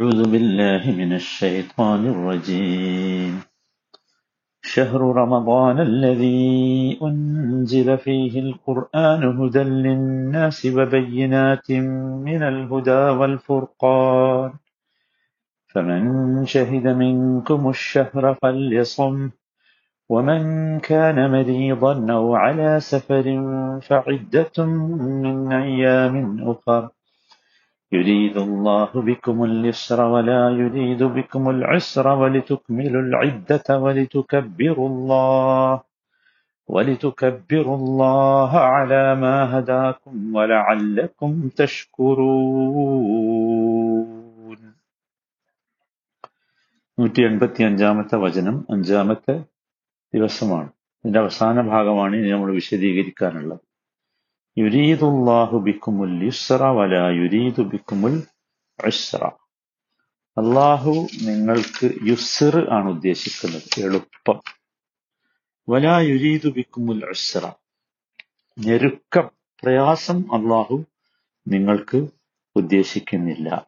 أعوذ بالله من الشيطان الرجيم. شهر رمضان الذي أنزل فيه القرآن هدى للناس وبينات من الهدى والفرقان. فمن شهد منكم الشهر فليصم ومن كان مريضا أو على سفر فعدة من أيام أخر. يريد الله بكم اليسر ولا يريد بكم العسر ولتكملوا العدة ولتكبروا الله ولتكبروا الله على ما هداكم ولعلكم تشكرون നൂറ്റി എൺപത്തി അഞ്ചാമത്തെ വചനം അഞ്ചാമത്തെ ദിവസമാണ് ഇതിന്റെ അവസാന ഭാഗമാണ് ഇനി നമ്മൾ വിശദീകരിക്കാനുള്ളത് അള്ളാഹു നിങ്ങൾക്ക് യുസ്ർ ആണ് ഉദ്ദേശിക്കുന്നത് എളുപ്പം. വല യുരീദു ബിക്കുമുൽ ഉസ്ര ഞെരുക്കം പ്രയാസം അള്ളാഹു നിങ്ങൾക്ക് ഉദ്ദേശിക്കുന്നില്ല.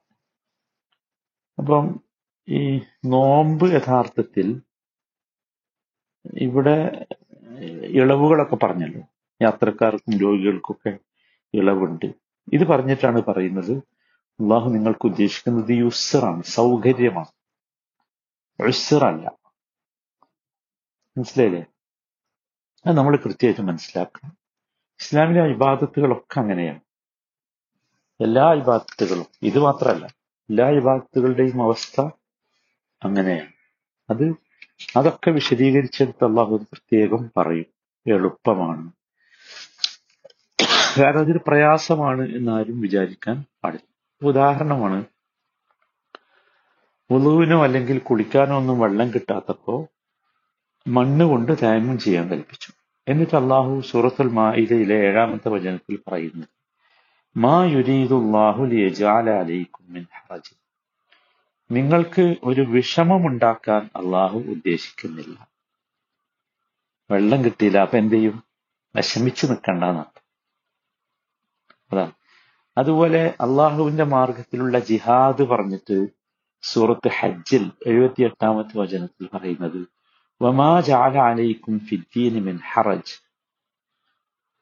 അപ്പം ഈ നോമ്പ് യഥാർത്ഥത്തിൽ ഇവിടെ ഇളവുകളൊക്കെ പറഞ്ഞല്ലോ. യാത്രക്കാർക്കും രോഗികൾക്കൊക്കെ ഇളവുണ്ട്. ഇത് പറഞ്ഞിട്ടാണ് പറയുന്നത് അള്ളാഹു നിങ്ങൾക്ക് ഉദ്ദേശിക്കുന്നത് യുസറാണ് സൗകര്യമാണ്. അല്ല മനസ്സിലായില്ലേ? അത് നമ്മൾ കൃത്യമായിട്ട് മനസ്സിലാക്കണം. ഇസ്ലാമിലെ വിവാദത്തുകളൊക്കെ അങ്ങനെയാണ്. എല്ലാ വിവാദത്തുകളും ഇത് മാത്രമല്ല എല്ലാ വിവാദത്തുകളുടെയും അവസ്ഥ അങ്ങനെയാണ്. അത് അതൊക്കെ വിശദീകരിച്ചെടുത്ത് അള്ളാഹു പ്രത്യേകം പറയും. എളുപ്പമാണ്. കാരണം അതൊരു പ്രയാസമാണ് എന്നാരും വിചാരിക്കാൻ പാടില്ല. ഉദാഹരണമാണ് ഉളുവിനോ അല്ലെങ്കിൽ കുളിക്കാനോ ഒന്നും വെള്ളം കിട്ടാത്തപ്പോ മണ്ണ് കൊണ്ട് തേമം ചെയ്യാൻ കൽപ്പിച്ചു. എന്നിട്ട് അള്ളാഹു സൂറത്തുൽ മായിലയിലെ ഏഴാമത്തെ വചനത്തിൽ പറയുന്നു മാ നിങ്ങൾക്ക് ഒരു വിഷമമുണ്ടാക്കാൻ അള്ളാഹു ഉദ്ദേശിക്കുന്നില്ല. വെള്ളം കിട്ടിയില്ല അപ്പൊ എന്ത് ചെയ്യും? വിഷമിച്ചു നിൽക്കണ്ടെന്നാണ് അതാണ്. അതുപോലെ അള്ളാഹുവിന്റെ മാർഗത്തിലുള്ള ജിഹാദ് പറഞ്ഞിട്ട് സൂറത്ത് ഹജ്ജിൽ എഴുപത്തി എട്ടാമത്തെ വചനത്തിൽ പറയുന്നത് വമാ മിൻ ഹറജ്.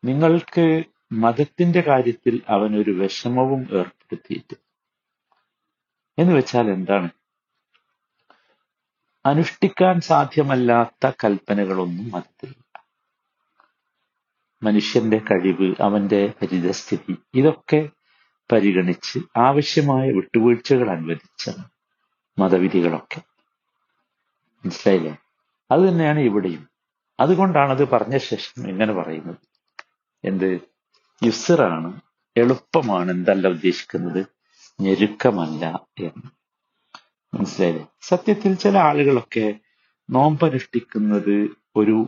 നിങ്ങൾക്ക് മതത്തിന്റെ കാര്യത്തിൽ അവൻ ഒരു വിഷമവും ഏർപ്പെടുത്തിയിട്ട് എന്ന് വെച്ചാൽ എന്താണ്? അനുഷ്ഠിക്കാൻ സാധ്യമല്ലാത്ത കൽപ്പനകളൊന്നും മതത്തിലില്ല മനുഷ്യന്റെ കഴിവ് അവന്റെ പരിതസ്ഥിതി ഇതൊക്കെ പരിഗണിച്ച് ആവശ്യമായ വിട്ടുവീഴ്ചകൾ അനുവദിച്ച മതവിധികളൊക്കെ. മനസ്സിലായില്ലേ? അത് തന്നെയാണ് ഇവിടെയും. അതുകൊണ്ടാണ് അത് പറഞ്ഞ ശേഷം ഇങ്ങനെ പറയുന്നത്. എന്ത്? യുസറാണ് എളുപ്പമാണ് എന്തല്ല ഉദ്ദേശിക്കുന്നത്? ഞെരുക്കമല്ല എന്ന്. മനസ്സിലായില്ലേ? സത്യത്തിൽ ചില ആളുകളൊക്കെ നോമ്പനുഷ്ഠിക്കുന്നത് ഒരു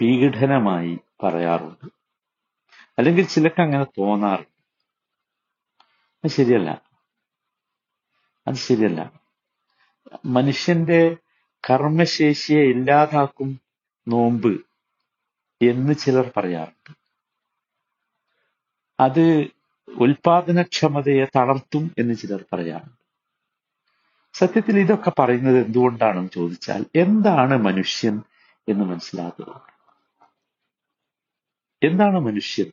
പീഡനമായി പറയാറുണ്ട്. അല്ലെങ്കിൽ ചിലക്ക് അങ്ങനെ തോന്നാറുണ്ട്. അത് ശരിയല്ല. അത് ശരിയല്ല. മനുഷ്യന്റെ കർമ്മശേഷിയെ ഇല്ലാതാക്കും നോമ്പ് എന്ന് ചിലർ പറയാറുണ്ട്. അത് ഉൽപാദനക്ഷമതയെ തളർത്തും എന്ന് ചിലർ പറയാറുണ്ട്. സത്യത്തിൽ ഇതൊക്കെ പറയുന്നത് എന്തുകൊണ്ടാണെന്ന് ചോദിച്ചാൽ എന്താണ് മനുഷ്യൻ എന്ന് മനസ്സിലാക്കുക. എന്താണ് മനുഷ്യൻ?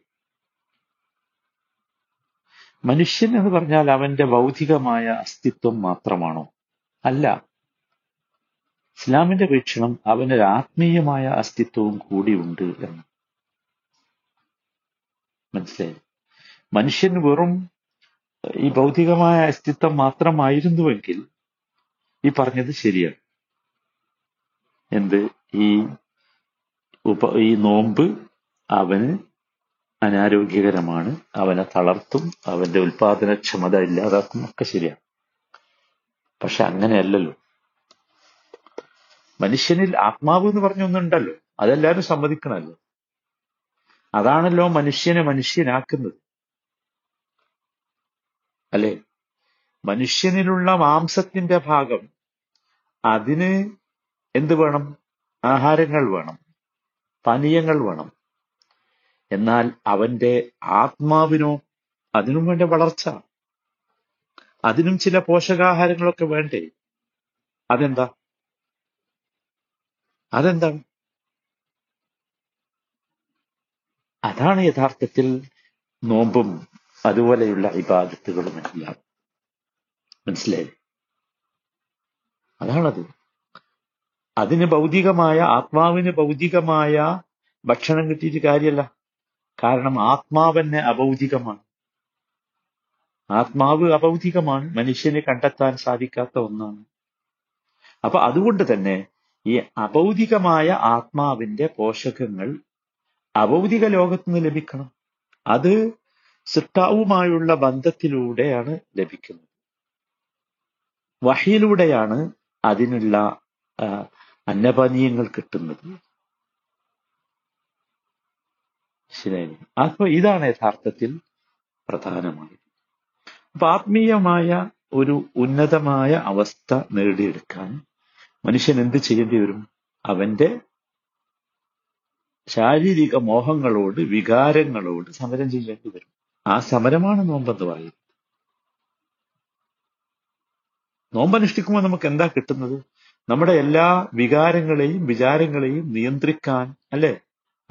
മനുഷ്യൻ എന്ന് പറഞ്ഞാൽ അവന്റെ ഭൗതികമായ അസ്തിത്വം മാത്രമാണോ? അല്ല. ഇസ്ലാമിന്റെ വീക്ഷണം അവനൊരു ആത്മീയമായ അസ്തിത്വവും കൂടിയുണ്ട് എന്ന്. മനസ്സിലായി? മനുഷ്യൻ വെറും ഈ ഭൗതികമായ അസ്തിത്വം മാത്രമായിരുന്നുവെങ്കിൽ ഈ പറഞ്ഞത് ശരിയാണ്. എന്ത്? ഈ ഉപ ഈ നോമ്പ് അവന് അനാരോഗ്യകരമാണ്. അവനെ തളർത്തും അവന്റെ ഉൽപാദനക്ഷമത ഇല്ലാതാക്കും ഒക്കെ ശരിയാണ് പക്ഷെ അങ്ങനെയല്ലല്ലോ. മനുഷ്യനിൽ ആത്മാവ് എന്ന് പറഞ്ഞ ഒന്നുണ്ടല്ലോ. അതെല്ലാവരും സമ്മതിക്കണമല്ലോ. അതാണല്ലോ മനുഷ്യനെ മനുഷ്യനാക്കുന്നത്. അല്ലെ? മനുഷ്യനിലുള്ള മാംസത്തിന്റെ ഭാഗം അതിന് എന്ത് വേണം? ആഹാരങ്ങൾ വേണം. പാനീയങ്ങൾ വേണം. എന്നാൽ അവന്റെ ആത്മാവിനോ അതിനും വേണ്ട വളർച്ച. അതിനും ചില പോഷകാഹാരങ്ങളൊക്കെ വേണ്ടേ? അതെന്താ? അതെന്താണ് അതാണ് യഥാർത്ഥത്തിൽ നോമ്പും അതുപോലെയുള്ള ഇബാദത്തുകളും എല്ലാം. മനസ്സിലായി? അതാണത്. അതിന് ഭൗതികമായ ആത്മാവിന് ഭൗതികമായ ഭക്ഷണം കിട്ടിയിട്ട് കാര്യമല്ല കാരണം ആത്മാവന്നെ അഭൗതികമാണ് ആത്മാവ് അഭൗതികമാണ് മനുഷ്യനെ കണ്ടെത്താൻ സാധിക്കാത്ത ഒന്നാണ്. അപ്പൊ അതുകൊണ്ട് തന്നെ ഈ അഭൗതികമായ ആത്മാവിന്റെ പോഷകങ്ങൾ അഭൗതിക ലോകത്ത് നിന്ന് ലഭിക്കണം. അത് സിത്താവുമായുള്ള ബന്ധത്തിലൂടെയാണ് ലഭിക്കുന്നത്. വഹിയിലൂടെയാണ് അതിനുള്ള അന്നപാനീയങ്ങൾ കിട്ടുന്നത്. ശരി അപ്പൊ ഇതാണ് യഥാർത്ഥത്തിൽ പ്രധാനമായത് അപ്പൊ ആത്മീയമായ ഒരു ഉന്നതമായ അവസ്ഥ നേടിയെടുക്കാൻ മനുഷ്യൻ എന്ത് ചെയ്യേണ്ടി വരും? അവന്റെ ശാരീരിക മോഹങ്ങളോട് വികാരങ്ങളോട് സമരം ചെയ്യേണ്ടി വരും. ആ സമരമാണ് നോമ്പെന്ന് പറയുന്നത്. നോമ്പനുഷ്ഠിക്കുമ്പോൾ നമുക്ക് എന്താ കിട്ടുന്നത്? നമ്മുടെ എല്ലാ വികാരങ്ങളെയും വിചാരങ്ങളെയും നിയന്ത്രിക്കാൻ അല്ലെ?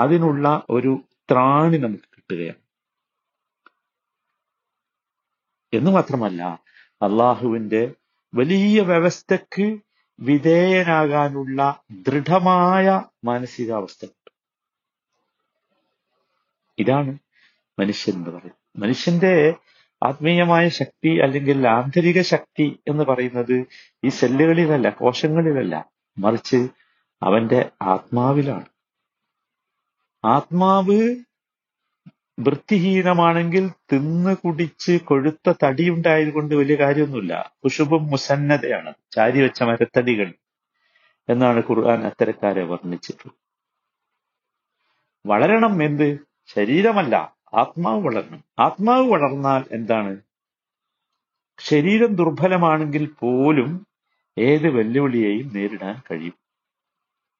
അതിനുള്ള ഒരു ത്രാണി നമുക്ക് കിട്ടുകയാണ്. എന്ന് മാത്രമല്ല അള്ളാഹുവിന്റെ വലിയ വ്യവസ്ഥക്ക് വിധേയനാകാനുള്ള ദൃഢമായ മാനസികാവസ്ഥ ഇതാണ് മനുഷ്യൻ എന്ന് പറയുന്നത്. മനുഷ്യന്റെ ആത്മീയമായ ശക്തി അല്ലെങ്കിൽ ആന്തരിക ശക്തി എന്ന് പറയുന്നത് ഈ സെല്ലുകളിലല്ല കോശങ്ങളിലല്ല മറിച്ച് അവന്റെ ആത്മാവിലാണ്. ആത്മാവ് വൃത്തിഹീനമാണെങ്കിൽ തിന്ന് കുടിച്ച് കൊഴുത്ത തടി കൊണ്ട് വലിയ കാര്യമൊന്നുമില്ല. കുശുബും മുസന്നതയാണ്. ചാരി വെച്ച മരത്തടികൾ എന്നാണ് ഖുർആൻ അത്തരക്കാരെ വർണിച്ചിട്ടുള്ളത്. വളരണം എന്ത്? ശരീരമല്ല. ആത്മാവ് വളരണം. ആത്മാവ് വളർന്നാൽ എന്താണ്? ശരീരം ദുർബലമാണെങ്കിൽ പോലും ഏത് വെല്ലുവിളിയെയും നേരിടാൻ കഴിയും.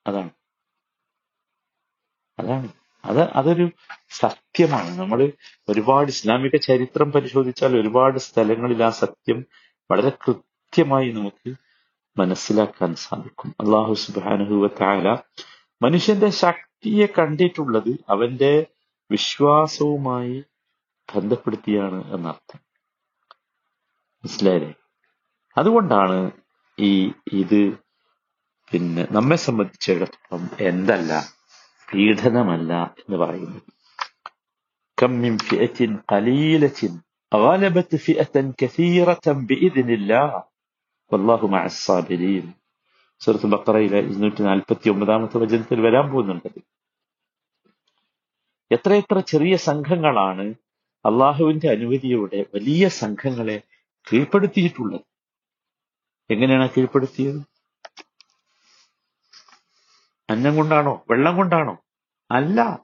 അതാണ്. അതാണ്. അത് അതൊരു സത്യമാണ്. നമ്മൾ ഒരുപാട് ഇസ്ലാമിക ചരിത്രം പരിശോധിച്ചാൽ ഒരുപാട് സ്ഥലങ്ങളിൽ ആ സത്യം വളരെ കൃത്യമായി നമുക്ക് മനസ്സിലാക്കാൻ സാധിക്കും. അള്ളാഹു സുബാനുഹുവത്തായ മനുഷ്യന്റെ ശക്തിയെ കണ്ടിട്ടുള്ളത് അവന്റെ വിശ്വാസവുമായി ബന്ധപ്പെടുത്തിയാണ് എന്നർത്ഥം. മനസ്സിലായില്ലേ? അതുകൊണ്ടാണ് ഈ ഇത് പിന്നെ നമ്മെ സംബന്ധിച്ചിടത്തോളം എന്തല്ല പീഡനമല്ല എന്ന് പറയുന്നത് كم من فئة قليلة غلبت فئة كثيرة بإذن الله والله مع الصابرين സൂറത്ത് ബക്കറയിലെ ഇരുന്നൂറ്റി നാൽപ്പത്തി ഒമ്പതാമത്തെ വചനത്തിൽ വരാൻ പോകുന്നുണ്ടത് എത്രയെത്ര ചെറിയ സംഘങ്ങളാണ് അള്ളാഹുവിന്റെ അനുമതിയോടെ വലിയ സംഘങ്ങളെ കീഴ്പ്പെടുത്തിയിട്ടുള്ളത് എങ്ങനെയാണ് കീഴ്പ്പെടുത്തിയത് അന്നം കൊണ്ടാണോ? വെള്ളം കൊണ്ടാണോ? അല്ല.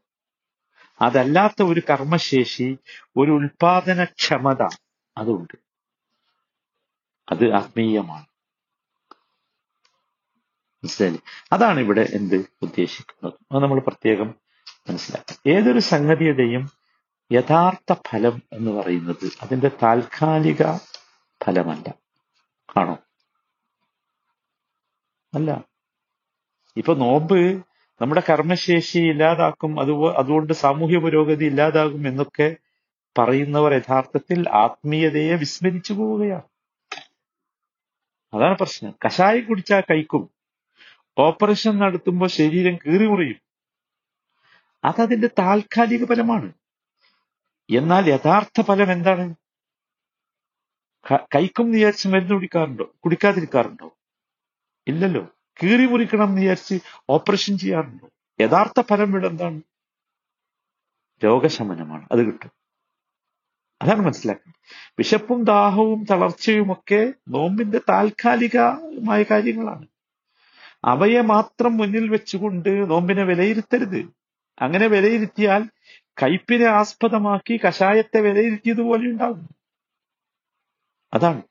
അതല്ലാത്ത ഒരു കർമ്മശേഷി ഒരു ഉൽപാദനക്ഷമത അതുണ്ട്. അത് ആത്മീയമാണ്. മനസ്സിലായി അതാണ് ഇവിടെ എന്ത് ഉദ്ദേശിക്കുന്നത്. അത് നമ്മൾ പ്രത്യേകം മനസ്സിലാക്കാം. ഏതൊരു സംഗതിയുടെയും യഥാർത്ഥ ഫലം എന്ന് പറയുന്നത് അതിന്റെ താൽക്കാലിക ഫലമല്ല. ആണോ? അല്ല. ഇപ്പൊ നോമ്പ് നമ്മുടെ കർമ്മശേഷി ഇല്ലാതാക്കും അതുപോ അതുകൊണ്ട് സാമൂഹ്യ പുരോഗതി ഇല്ലാതാകും എന്നൊക്കെ പറയുന്നവർ യഥാർത്ഥത്തിൽ ആത്മീയതയെ വിസ്മരിച്ചു പോവുകയാണ്. അതാണ് പ്രശ്നം. കഷായം കുടിച്ചാൽ കഴിക്കും. ഓപ്പറേഷൻ നടത്തുമ്പോൾ ശരീരം കീറി മുറിയും അതതിന്റെ താൽക്കാലിക ഫലമാണ് എന്നാൽ യഥാർത്ഥ ഫലം എന്താണ്? കൈക്കും വിചാരിച്ച് മരുന്ന് കുടിക്കാറുണ്ടോ? കുടിക്കാതിരിക്കാറുണ്ടോ? ഇല്ലല്ലോ. കീറി മുറിക്കണം എന്ന് വിചാരിച്ച് ഓപ്പറേഷൻ ചെയ്യാറുണ്ടോ യഥാർത്ഥ ഫലം ഇവിടെ എന്താണ്? രോഗശമനമാണ്. അത് കിട്ടും. അതാണ് മനസ്സിലാക്കുന്നത് വിശപ്പും ദാഹവും തളർച്ചയും ഒക്കെ നോമ്പിന്റെ താൽക്കാലികമായ കാര്യങ്ങളാണ്. അവയെ മാത്രം മുന്നിൽ വെച്ചുകൊണ്ട് നോമ്പിനെ വിലയിരുത്തരുത്. അങ്ങനെ വിലയിരുത്തിയാൽ കയ്പിനെ ആസ്പദമാക്കി കഷായത്തെ വിലയിരുത്തിയതുപോലെ ഉണ്ടാകും. അതാണ്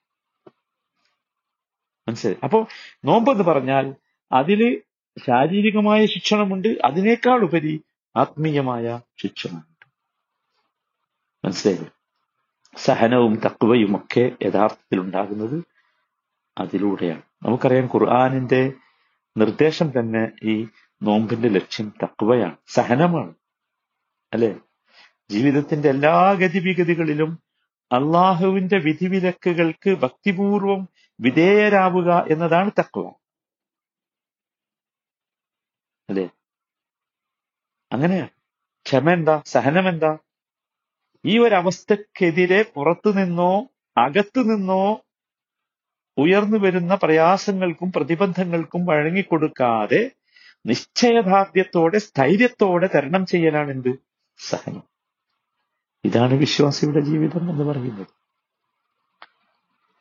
മനസ്സിലായി? അപ്പോ നോമ്പെന്ന് പറഞ്ഞാൽ അതിൽ ശാരീരികമായ ശിക്ഷണമുണ്ട് അതിനേക്കാൾ ഉപരി ആത്മീയമായ ശിക്ഷണമുണ്ട്. മനസ്സിലായി സഹനവും തക്വയും ഒക്കെ യഥാർത്ഥത്തിൽ ഉണ്ടാകുന്നത് അതിലൂടെയാണ്. നമുക്കറിയാം ഖുർആാനിന്റെ നിർദ്ദേശം തന്നെ ഈ നോമ്പിന്റെ ലക്ഷ്യം തക്വയാണ് സഹനമാണ്. അല്ലെ? ജീവിതത്തിന്റെ എല്ലാ ഗതിവിഗതികളിലും അള്ളാഹുവിന്റെ വിധിവിലക്കുകൾക്ക് ഭക്തിപൂർവം വിധേയരാവുക എന്നതാണ് തക്വ. അല്ലെ? അങ്ങനെയാ ക്ഷമ എന്താ സഹനം എന്താ ഈ ഒരു അവസ്ഥക്കെതിരെ പുറത്തു നിന്നോ അകത്തു നിന്നോ ഉയർന്നു വരുന്ന പ്രയാസങ്ങൾക്കും പ്രതിബന്ധങ്ങൾക്കും വഴങ്ങിക്കൊടുക്കാതെ നിശ്ചയദാർഢ്യത്തോടെ സ്ഥൈര്യത്തോടെ തരണം ചെയ്യലാണ് എന്ത് സഹനം. ഇതാണ് വിശ്വാസിയുടെ ജീവിതം എന്ന് പറയുന്നത്.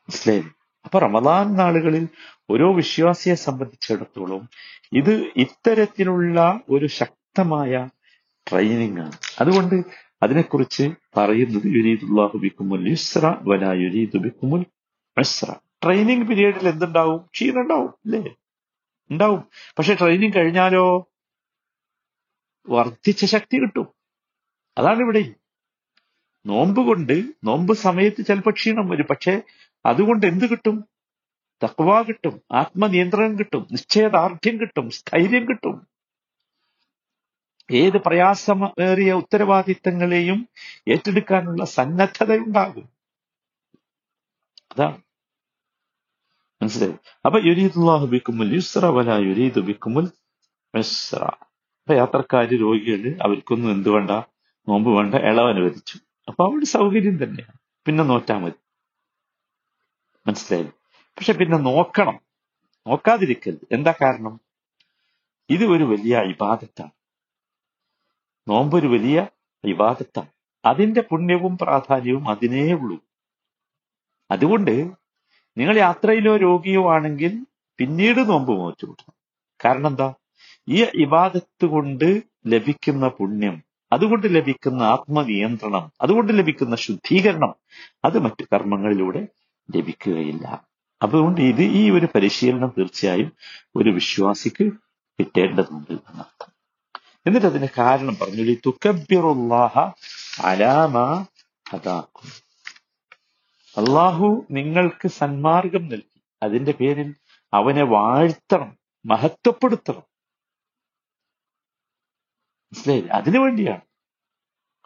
മനസ്സിലായില്ലേ? അപ്പൊ റമദാൻ നാളുകളിൽ ഓരോ വിശ്വാസിയെ സംബന്ധിച്ചിടത്തോളം ഇത് ഇത്തരത്തിലുള്ള ഒരു ശക്തമായ ട്രെയിനിങ് ആണ്. അതുകൊണ്ട് അതിനെക്കുറിച്ച് പറയുന്നത് യുരീദുല്ലാഹു ബിക്കുമുൽ യുസ്ര വല യുരീദു ബിക്കുമുൽ ഉസ്ര. ട്രെയിനിങ് പീരീഡിൽ എന്തുണ്ടാവും? ക്ഷീണം ഉണ്ടാവും അല്ലേ? ഉണ്ടാവും. പക്ഷെ ട്രെയിനിങ് കഴിഞ്ഞാലോ? വർദ്ധിച്ച ശക്തി കിട്ടും. അതാണ് ഇവിടെ നോമ്പ് കൊണ്ട് നോമ്പ് സമയത്ത് ചിലപ്പോൾ ക്ഷീണം വരും. പക്ഷെ അതുകൊണ്ട് എന്ത് കിട്ടും? തക്വ കിട്ടും ആത്മനിയന്ത്രണം കിട്ടും നിശ്ചയദാർഢ്യം കിട്ടും സ്ഥൈര്യം കിട്ടും. ഏത് പ്രയാസമേറിയ ഉത്തരവാദിത്തങ്ങളെയും ഏറ്റെടുക്കാനുള്ള സന്നദ്ധത ഉണ്ടാകും അതാണ്. മനസ്സിലായി? അപ്പൊ യുരീദുല്ലാഹു ബിക്കുമുൽ യുസ്ര വല യുരീദു ബിക്കുമുൽ മിസ്ര അപ്പൊ യാത്രക്കാര് രോഗികൾ അവർക്കൊന്നും എന്ത് വേണ്ട? നോമ്പ് വേണ്ട ഇളവ് അനുവദിച്ചു. അപ്പൊ അവിടെ സൗകര്യം തന്നെയാണ്. പിന്നെ നോറ്റാ മതി. മനസ്സിലായി പക്ഷെ പിന്നെ നോക്കണം. നോക്കാതിരിക്കരുത്. എന്താ കാരണം? ഇത് ഒരു വലിയ ഇബാദത്താണ് നോമ്പ് ഒരു വലിയ ഇബാദത്താണ് അതിന്റെ പുണ്യവും പ്രാധാന്യവും അതിനേ ഉള്ളൂ. അതുകൊണ്ട് നിങ്ങൾ യാത്രയിലോ രോഗിയോ ആണെങ്കിൽ പിന്നീട് നോമ്പ് മോച്ചു കൂട്ടണം കാരണം എന്താ? ഈ ഇബാദത്ത് കൊണ്ട് ലഭിക്കുന്ന പുണ്യം അതുകൊണ്ട് ലഭിക്കുന്ന ആത്മനിയന്ത്രണം അതുകൊണ്ട് ലഭിക്കുന്ന ശുദ്ധീകരണം അത് മറ്റു കർമ്മങ്ങളിലൂടെ ലഭിക്കുകയില്ല. അതുകൊണ്ട് ഇത് ഈ ഒരു പരിശീലനം തീർച്ചയായും ഒരു വിശ്വാസിക്ക് കിട്ടേണ്ടതുണ്ട് എന്നർത്ഥം. എന്നിട്ട് അതിന് കാരണം പറഞ്ഞു തുക്കബിറുല്ലാഹ അലാമ ഹദാക്കും അള്ളാഹു നിങ്ങൾക്ക് സന്മാർഗം നൽകി. അതിന്റെ പേരിൽ അവനെ വാഴ്ത്തണം മഹത്വപ്പെടുത്തണം. മനസ്സിലായില്ലേ അതിനു വേണ്ടിയാണ്.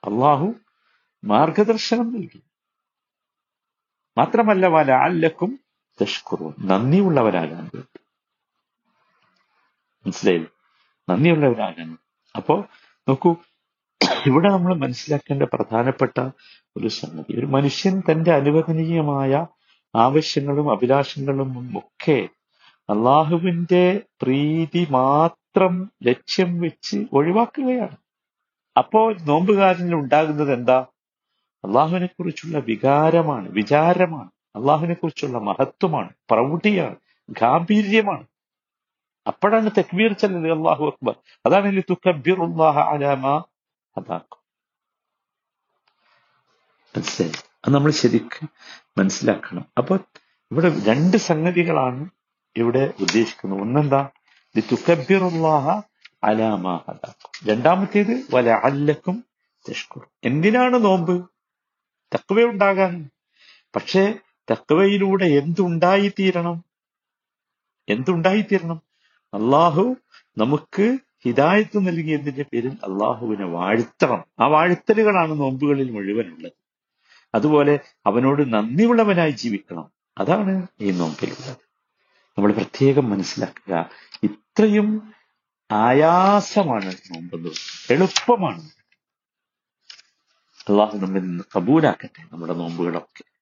അള്ളാഹു മാർഗദർശനം നൽകി. മാത്രമല്ല വല അല്ലക്കും തഷ്കുറു നന്ദിയുള്ളവരാകാൻ വേണ്ടി. മനസ്സിലായില്ല നന്ദിയുള്ളവരാകാൻ അപ്പോ നോക്കൂ ഇവിടെ നമ്മൾ മനസ്സിലാക്കേണ്ട പ്രധാനപ്പെട്ട ഒരു സംഗതി. ഒരു മനുഷ്യൻ തന്റെ അനുവദനീയമായ ആവശ്യങ്ങളും അഭിലാഷങ്ങളും ഒക്കെ അള്ളാഹുവിന്റെ പ്രീതി മാത്രം ലക്ഷ്യം വെച്ച് ഒഴിവാക്കുകയാണ്. അപ്പോ നോമ്പുകാരനിൽ ഉണ്ടാകുന്നത് എന്താ? അള്ളാഹുവിനെ കുറിച്ചുള്ള വികാരമാണ് വിചാരമാണ്. അള്ളാഹുവിനെ കുറിച്ചുള്ള മഹത്വമാണ് പ്രൗഢിയാണ് ഗാംഭീര്യമാണ്. അപ്പോഴാണ് തെക്ബീർ ചെല്ലത് അള്ളാഹു അക്ബർ. അതാണ് തുക്കബിറുല്ലാഹ അലാമ അതാക്കും. മനസ്സിലായി? അത് നമ്മൾ ശരിക്കും മനസ്സിലാക്കണം. അപ്പൊ ഇവിടെ രണ്ട് സംഗതികളാണ് ഇവിടെ ഉദ്ദേശിക്കുന്നത്. ഒന്നെന്താ? തുക്കബിറുല്ലാഹ അലാമ അതാക്കും രണ്ടാമത്തേത് വല അല്ലക്കും തഷ്കുറും എന്തിനാണ് നോമ്പ്? തക്കവ ഉണ്ടാകാൻ. പക്ഷേ തീരണം എന്തുണ്ടായിത്തീരണം? എന്തുണ്ടായിത്തീരണം? അള്ളാഹു നമുക്ക് ഹിദായത്ത് നൽകിയതിന്റെ പേരിൽ അള്ളാഹുവിനെ വാഴ്ത്തണം. ആ വാഴ്ത്തലുകളാണ് നോമ്പുകളിൽ മുഴുവനുള്ളത്. അതുപോലെ അവനോട് നന്ദിയുള്ളവനായി ജീവിക്കണം. അതാണ് ഈ നോമ്പിലുള്ളത്. നമ്മൾ പ്രത്യേകം മനസ്സിലാക്കുക. ഇത്രയും ആയാസമാണ് നോമ്പെന്ന് എളുപ്പമാണ്. അള്ളാഹു നമ്മിൽ നിന്ന് കബൂലാക്കട്ടെ നമ്മുടെ നോമ്പുകളൊക്കെ.